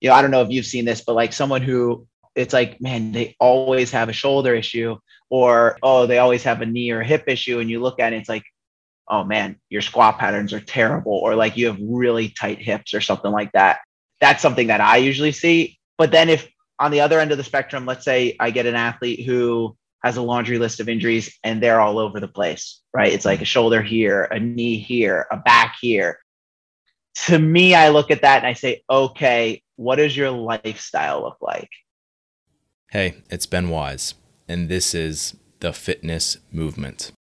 you know, I don't know if you've seen this, but like someone who it's like, man, they always have a shoulder issue, or oh, they always have a knee or a hip issue. And you look at it, it's like, oh man, your squat patterns are terrible, or like you have really tight hips or something like that. That's something that I usually see. But then if on the other end of the spectrum, let's say I get an athlete who has a laundry list of injuries and they're all over the place, right? It's like a shoulder here, a knee here, a back here. To me, I look at that and I say, okay, what does your lifestyle look like? Hey, it's Ben Wise, and this is the fitness movement.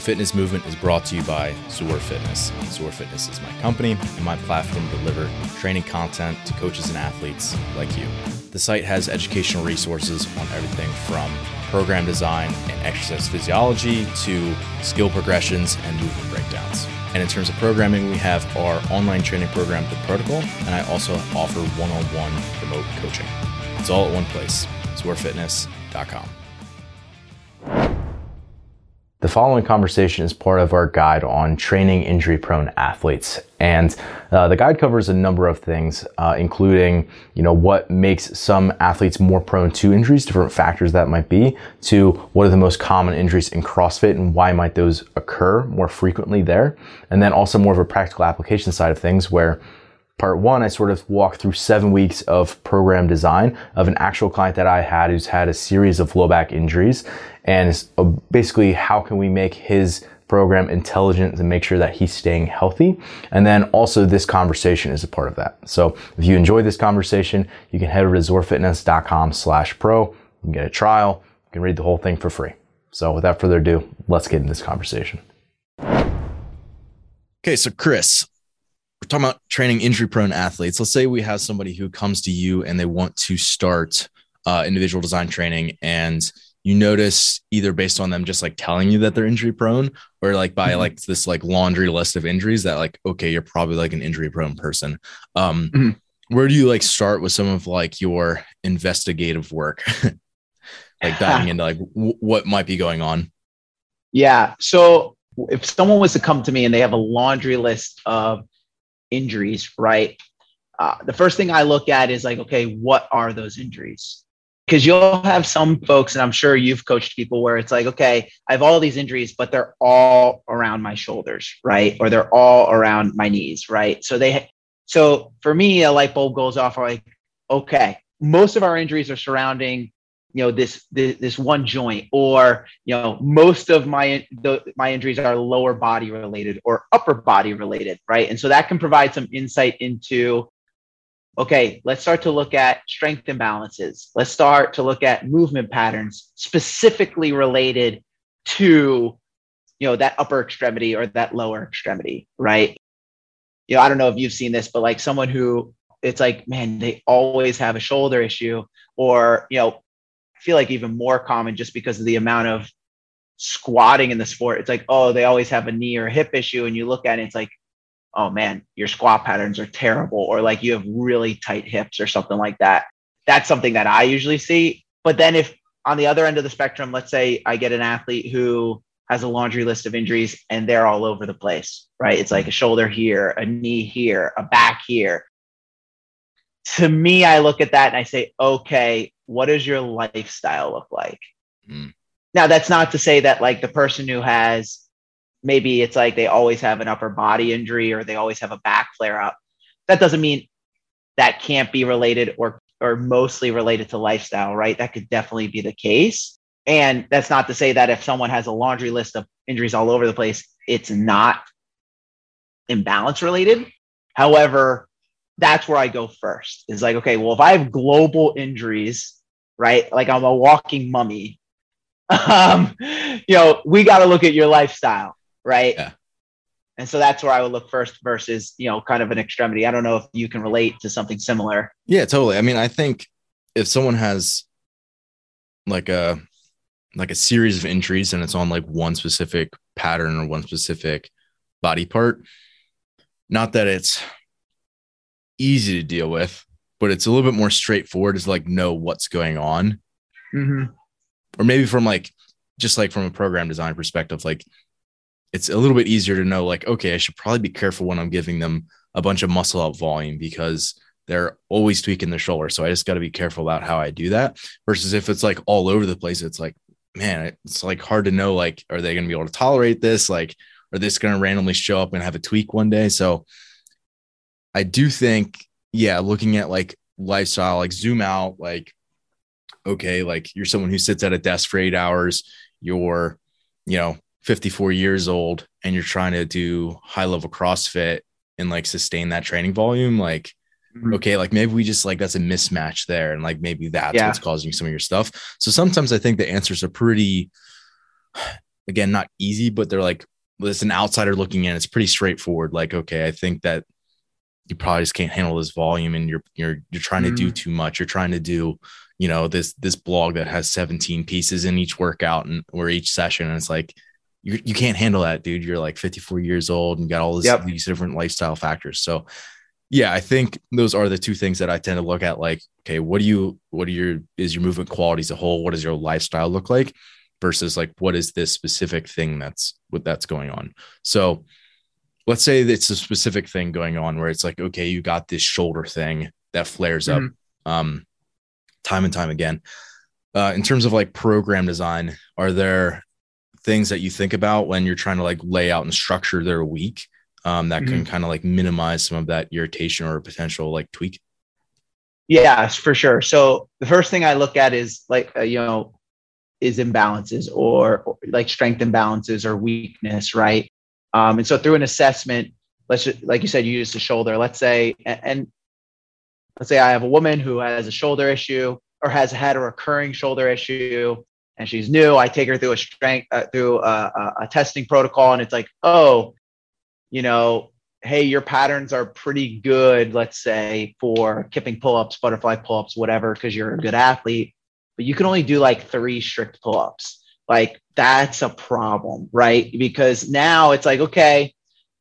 The fitness movement is brought to you by ZOAR Fitness. ZOAR Fitness is my company and my platform to deliver training content to coaches and athletes like you. The site has educational resources on everything from program design and exercise physiology to skill progressions and movement breakdowns. And in terms of programming, we have our online training program, The Protocol, and I also offer one on one remote coaching. It's all at one place, zoarfitness.com. The following conversation is part of our guide on training injury prone athletes. And uh, the guide covers a number of things, uh, including, you know, what makes some athletes more prone to injuries, different factors that might be, to what are the most common injuries in CrossFit and why might those occur more frequently there. And then also more of a practical application side of things where part one, I sort of walked through seven weeks of program design of an actual client that I had who's had a series of low back injuries and uh, basically how can we make his program intelligent to make sure that he's staying healthy. And then also this conversation is a part of that. So if you enjoy this conversation, you can head over to zoarfitness.com slash pro. You can get a trial. You can read the whole thing for free. So without further ado, let's get into this conversation. Okay, so Chris, we're talking about training injury prone athletes. Let's say we have somebody who comes to you and they want to start uh, individual design training and you notice either based on them just like telling you that they're injury prone or like by mm-hmm. like this like laundry list of injuries that like okay you're probably like an injury prone person um mm-hmm. where do you like start with some of like your investigative work like diving into like w- what might be going on yeah so if someone was to come to me and they have a laundry list of injuries right uh, the first thing i look at is like okay what are those injuries because you'll have some folks, and I'm sure you've coached people where it's like, okay, I have all these injuries, but they're all around my shoulders, right? Or they're all around my knees, right? So they, so for me, a light bulb goes off. Like, okay, most of our injuries are surrounding, you know, this this, this one joint, or you know, most of my the, my injuries are lower body related or upper body related, right? And so that can provide some insight into okay, let's start to look at strength imbalances. Let's start to look at movement patterns specifically related to, you know, that upper extremity or that lower extremity, right? You know, I don't know if you've seen this, but like someone who it's like, man, they always have a shoulder issue, or, you know, feel like even more common just because of the amount of squatting in the sport. It's like, oh, they always have a knee or hip issue. And you look at it, it's like, oh man, your squat patterns are terrible, or like you have really tight hips or something like that. That's something that I usually see. But then if on the other end of the spectrum, let's say I get an athlete who has a laundry list of injuries and they're all over the place, right? It's like a shoulder here, a knee here, a back here. To me, I look at that and I say, okay, what does your lifestyle look like? Mm. Now, that's not to say that like the person who has maybe it's like they always have an upper body injury or they always have a back flare up. That doesn't mean that can't be related or or mostly related to lifestyle, right? That could definitely be the case. And that's not to say that if someone has a laundry list of injuries all over the place, it's not imbalance related. However, that's where I go first. Is like, okay, well, if I have global injuries, right? Like I'm a walking mummy. Um, you know, we got to look at your lifestyle right? Yeah. And so that's where I would look first versus, you know, kind of an extremity. I don't know if you can relate to something similar. Yeah, totally. I mean, I think if someone has like a like a series of injuries and it's on like one specific pattern or one specific body part, not that it's easy to deal with, but it's a little bit more straightforward to like know what's going on. Mm-hmm. Or maybe from like just like from a program design perspective, like it's a little bit easier to know like, okay, I should probably be careful when I'm giving them a bunch of muscle up volume because they're always tweaking their shoulder. So I just got to be careful about how I do that. Versus if it's like all over the place, it's like, man, it's like hard to know like, are they going to be able to tolerate this? Like, are this going to randomly show up and have a tweak one day? So I do think, yeah, looking at like lifestyle, like zoom out, like, okay, like you're someone who sits at a desk for eight hours, you're, you know, 54 years old and you're trying to do high level CrossFit and like sustain that training volume, like, mm-hmm. okay, like maybe we just like that's a mismatch there. And like maybe that's yeah. what's causing some of your stuff. So sometimes I think the answers are pretty, again, not easy, but they're like, as an outsider looking in, it's pretty straightforward. Like, okay, I think that you probably just can't handle this volume and you're you're you're trying mm-hmm. to do mm. too much. You're trying to do, you know, this this blog that has 17 pieces in each workout and or each session. And it's like you, you can't handle that, dude. You're like 54 years old and got all this, yep. these different lifestyle factors. So yeah, I think those are the two things that I tend to look at. Like, okay, what do you, what are your, is your movement quality as a whole? What does your lifestyle look like versus like, what is this specific thing that's what that's going on? So let's say it's a specific thing going on where it's like, okay, you got this shoulder thing that flares mm-hmm. up um, time and time again. Uh, in terms of like program design, are there things that you think about when you're trying to like lay out and structure their week um, that mm-hmm. can kind of like minimize some of that irritation or potential like tweak? Yes, for sure. So the first thing I look at is like, uh, you know, is imbalances or, or, like strength imbalances or weakness, right? Um, and so through an assessment, let's just, like you said, you use the shoulder. Let's say, and, let's say I have a woman who has a shoulder issue or has had a recurring shoulder issue and she's new. I take her through a strength uh, through a, a, a testing protocol, and it's like, oh, you know, hey, your patterns are pretty good. Let's say for kipping pull-ups, butterfly pull-ups, whatever, because you're a good athlete, but you can only do like three strict pull-ups. Like that's a problem, right? Because now it's like, okay,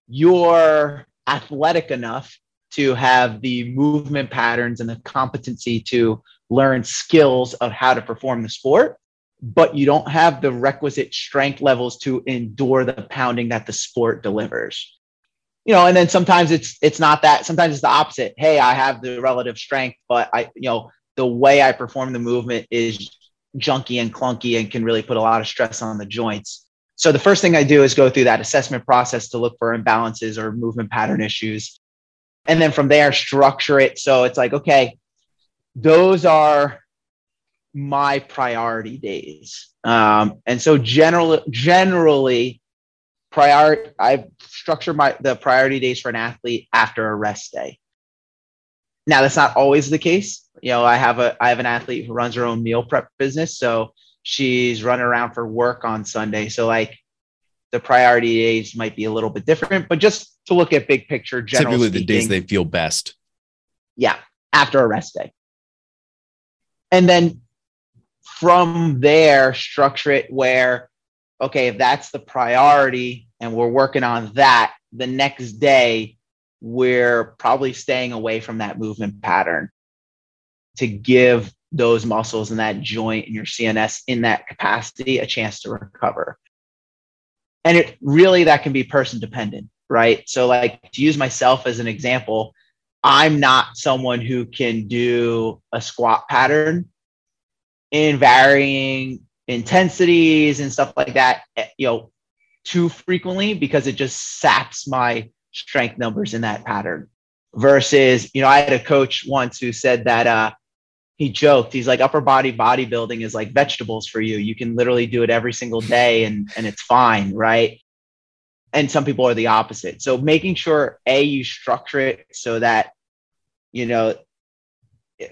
you're athletic enough to have the movement patterns and the competency to learn skills of how to perform the sport but you don't have the requisite strength levels to endure the pounding that the sport delivers you know and then sometimes it's it's not that sometimes it's the opposite hey i have the relative strength but i you know the way i perform the movement is junky and clunky and can really put a lot of stress on the joints so the first thing i do is go through that assessment process to look for imbalances or movement pattern issues and then from there structure it so it's like okay those are my priority days. Um, and so generally, generally, prior I structure my the priority days for an athlete after a rest day. Now that's not always the case. You know, I have a I have an athlete who runs her own meal prep business, so she's running around for work on Sunday. So like the priority days might be a little bit different, but just to look at big picture, generally typically speaking, the days they feel best. Yeah, after a rest day. And then from there structure it where okay if that's the priority and we're working on that the next day we're probably staying away from that movement pattern to give those muscles and that joint and your cns in that capacity a chance to recover. And it really that can be person dependent right? So like to use myself as an example i'm not someone who can do a squat pattern in varying intensities and stuff like that, eh, you know, too frequently because it just saps my strength numbers in that pattern. Versus, you know, I had a coach once who said that uh, he joked, he's like, upper body bodybuilding is like vegetables for you. You can literally do it every single day and, and it's fine, right? And some people are the opposite. So making sure A, you structure it so that, you know,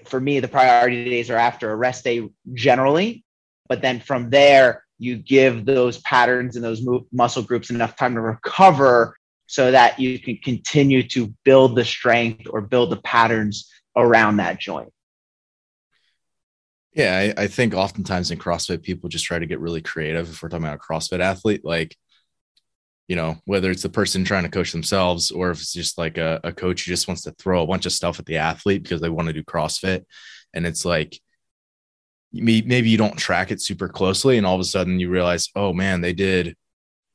for me, the priority days are after a rest day generally. But then from there, you give those patterns and those muscle groups enough time to recover so that you can continue to build the strength or build the patterns around that joint. Yeah, I, I, think oftentimes in CrossFit, people just try to get really creative. If we're talking about a CrossFit athlete, like you know, whether it's the person trying to coach themselves or if it's just like a, a coach who just wants to throw a bunch of stuff at the athlete because they want to do CrossFit. And it's like, maybe you don't track it super closely. And all of a sudden you realize, oh man, they did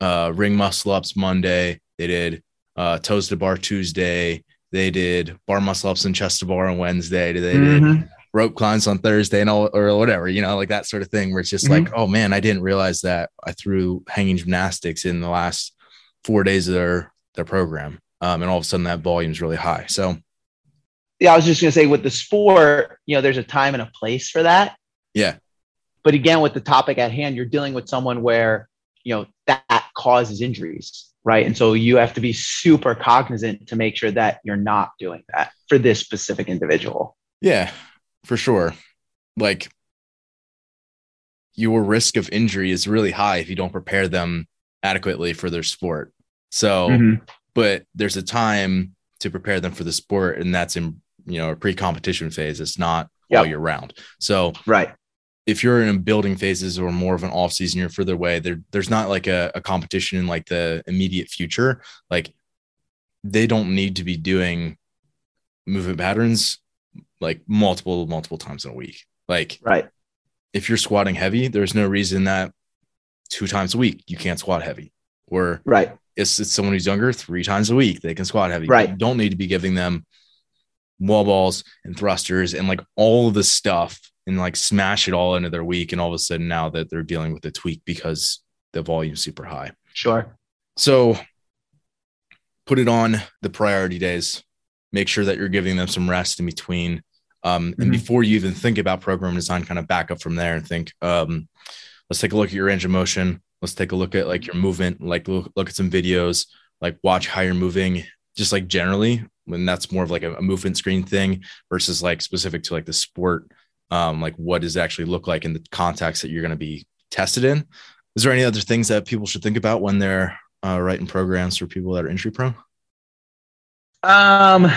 uh, ring muscle ups Monday. They did uh, toes to bar Tuesday. They did bar muscle ups and chest to bar on Wednesday. They mm-hmm. did rope climbs on Thursday and all, or whatever, you know, like that sort of thing where it's just mm-hmm. like, oh man, I didn't realize that I threw hanging gymnastics in the last four days of their, their program. Um, and all of a sudden that volume is really high. So, yeah, I was just going to say with the sport, you know, there's a time and a place for that. Yeah. But again, with the topic at hand, you're dealing with someone where, you know, that causes injuries right? And so you have to be super cognizant to make sure that you're not doing that for this specific individual. Yeah, for sure. Like your risk of injury is really high if you don't prepare them adequately for their sport. So, mm-hmm. but there's a time to prepare them for the sport, and that's in you know a pre-competition phase. It's not yep. all year round. So, right if you're in building phases or more of an off season, you're further away. There, there's not like a, a competition in like the immediate future. Like they don't need to be doing movement patterns like multiple, multiple times in a week. Like, right. If you're squatting heavy, there's no reason that two times a week you can't squat heavy. Or right. It's, it's someone who's younger three times a week they can squat heavy. Right. You don't need to be giving them wall balls and thrusters and like all of the stuff and like smash it all into their week. And all of a sudden now that they're dealing with a tweak because the volume's super high. Sure. So put it on the priority days. Make sure that you're giving them some rest in between. Um, and mm-hmm. before you even think about program design, kind of back up from there and think, um, let's take a look at your range of motion. Let's take a look at like your movement, like look, look at some videos, like watch how you're moving, just like generally when that's more of like a, a movement screen thing versus like specific to like the sport um, like what does it actually look like in the context that you're going to be tested in. Is there any other things that people should think about when they're uh, writing programs for people that are injury prone? Um,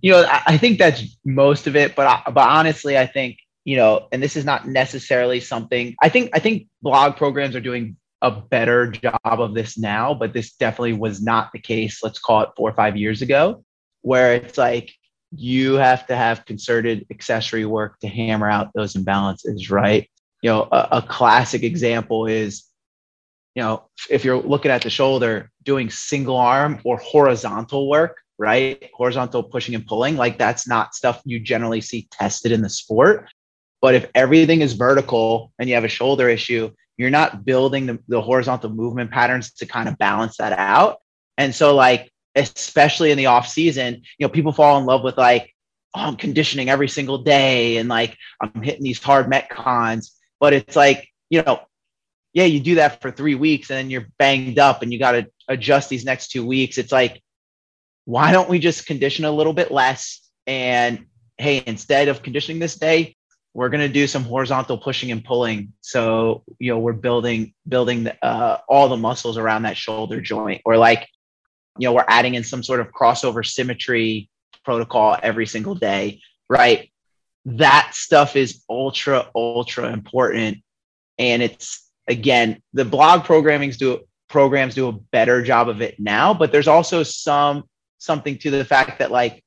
you know, I think that's most of it, but but honestly, I think you know, and this is not necessarily something. I think I think blog programs are doing a better job of this now, but this definitely was not the case. Let's call it four or five years ago, where it's like you have to have concerted accessory work to hammer out those imbalances, right? You know, a, a, classic example is, you know, if you're looking at the shoulder, doing single arm or horizontal work, right? Horizontal pushing and pulling, like that's not stuff you generally see tested in the sport. But if everything is vertical and you have a shoulder issue, you're not building the, the horizontal movement patterns to kind of balance that out. And so, like, especially in the off season, you know, people fall in love with like, oh, I'm conditioning every single day and like I'm hitting these hard metcons. But it's like, you know, yeah, you do that for three weeks and then you're banged up and you got to adjust these next two weeks. It's like, why don't we just condition a little bit less? And hey, instead of conditioning this day, we're going to do some horizontal pushing and pulling. So, you know, we're building, building uh, all the muscles around that shoulder joint or like, you know, we're adding in some sort of crossover symmetry protocol every single day, right? That stuff is ultra, ultra important. And it's again, the blog programmings do programs do a better job of it now, but there's also some something to the fact that like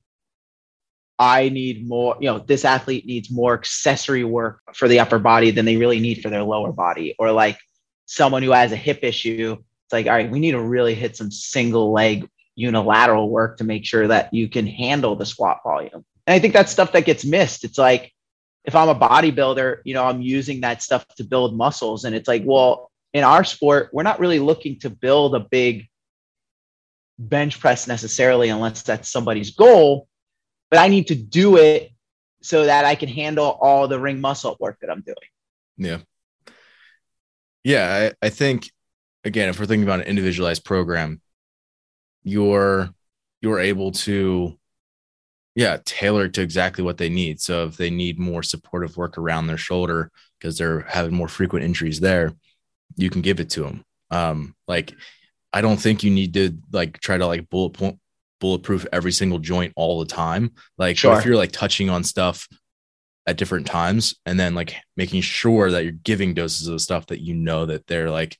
I need more, you know, this athlete needs more accessory work for the upper body than they really need for their lower body. Or like someone who has a hip issue it's like, all right, we need to really hit some single leg unilateral work to make sure that you can handle the squat volume. And I think that's stuff that gets missed. It's like, if I'm a bodybuilder, you know, I'm using that stuff to build muscles. And it's like, well, in our sport, we're not really looking to build a big bench press necessarily, unless that's somebody's goal. But I need to do it so that I can handle all the ring muscle work that I'm doing. Yeah. Yeah. I, I think again, if we're thinking about an individualized program, you're you're able to yeah tailor it to exactly what they need. So if they need more supportive work around their shoulder because they're having more frequent injuries there you can give it to them um like i don't think you need to like try to like bullet point bulletproof every single joint all the time. Like sure. if you're like touching on stuff at different times and then like making sure that you're giving doses of stuff that you know that they're like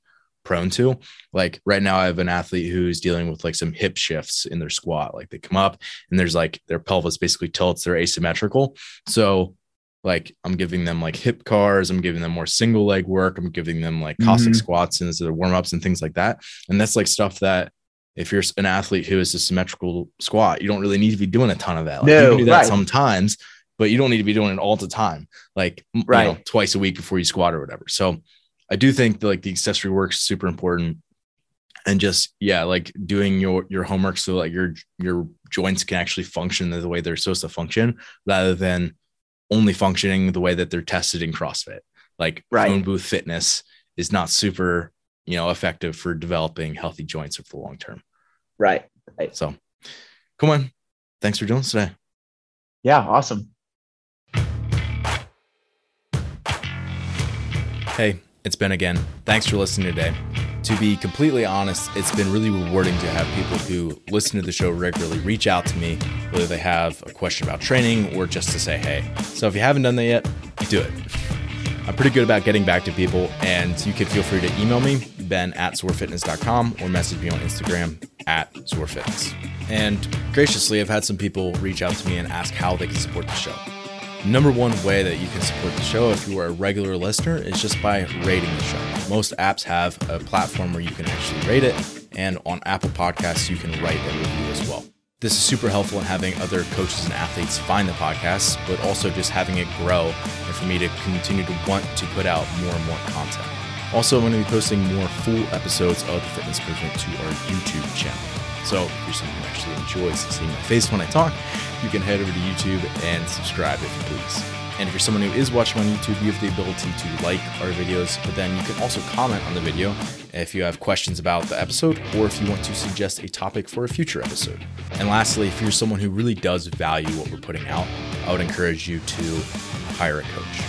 prone to. Like right now, I have an athlete who's dealing with like some hip shifts in their squat. Like they come up and there's like their pelvis basically tilts, they're asymmetrical. So like I'm giving them like hip cars, I'm giving them more single leg work, I'm giving them like Cossack mm-hmm. squats and their warm ups and things like that. And that's like stuff that if you're an athlete who is a symmetrical squat, you don't really need to be doing a ton of that. Like no, you can do that right. sometimes, but you don't need to be doing it all the time, like right. you know, twice a week before you squat or whatever. So I do think that like the accessory work is super important. And just yeah, like doing your your homework so like your your joints can actually function the way they're supposed to function, rather than only functioning the way that they're tested in CrossFit. Like right. phone booth fitness is not super, you know, effective for developing healthy joints over the long term. Right. right. So come on. Thanks for joining this today. Yeah, awesome. Hey, it's Ben again. Thanks for listening today. To be completely honest, it's been really rewarding to have people who listen to the show regularly reach out to me, whether they have a question about training or just to say hey. So if you haven't done that yet, do it. I'm pretty good about getting back to people, and you can feel free to email me, ben at zoarfitness.com, or message me on Instagram at zoarfitness. And graciously, I've had some people reach out to me and ask how they can support the show. Number one way that you can support the show if you are a regular listener is just by rating the show. Most apps have a platform where you can actually rate it, and on Apple Podcasts, you can write a review as well. This is super helpful in having other coaches and athletes find the podcast, but also just having it grow and for me to continue to want to put out more and more content. Also, I'm going to be posting more full episodes of the fitness movement to our YouTube channel. So if you're someone who actually enjoys seeing my face when I talk, you can head over to YouTube and subscribe if you please. And if you're someone who is watching on YouTube, you have the ability to like our videos, but then you can also comment on the video if you have questions about the episode or if you want to suggest a topic for a future episode. And lastly, if you're someone who really does value what we're putting out, I would encourage you to hire a coach.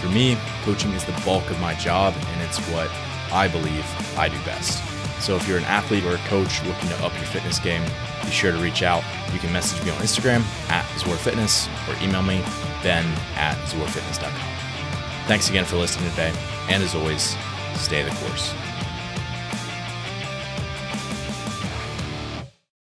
For me, coaching is the bulk of my job, and it's what I believe I do best. So if you're an athlete or a coach looking to up your fitness game, be sure to reach out. You can message me on Instagram at ZoarFitness or email me, ben at zoarfitness.com. Thanks again for listening today. And as always, stay the course.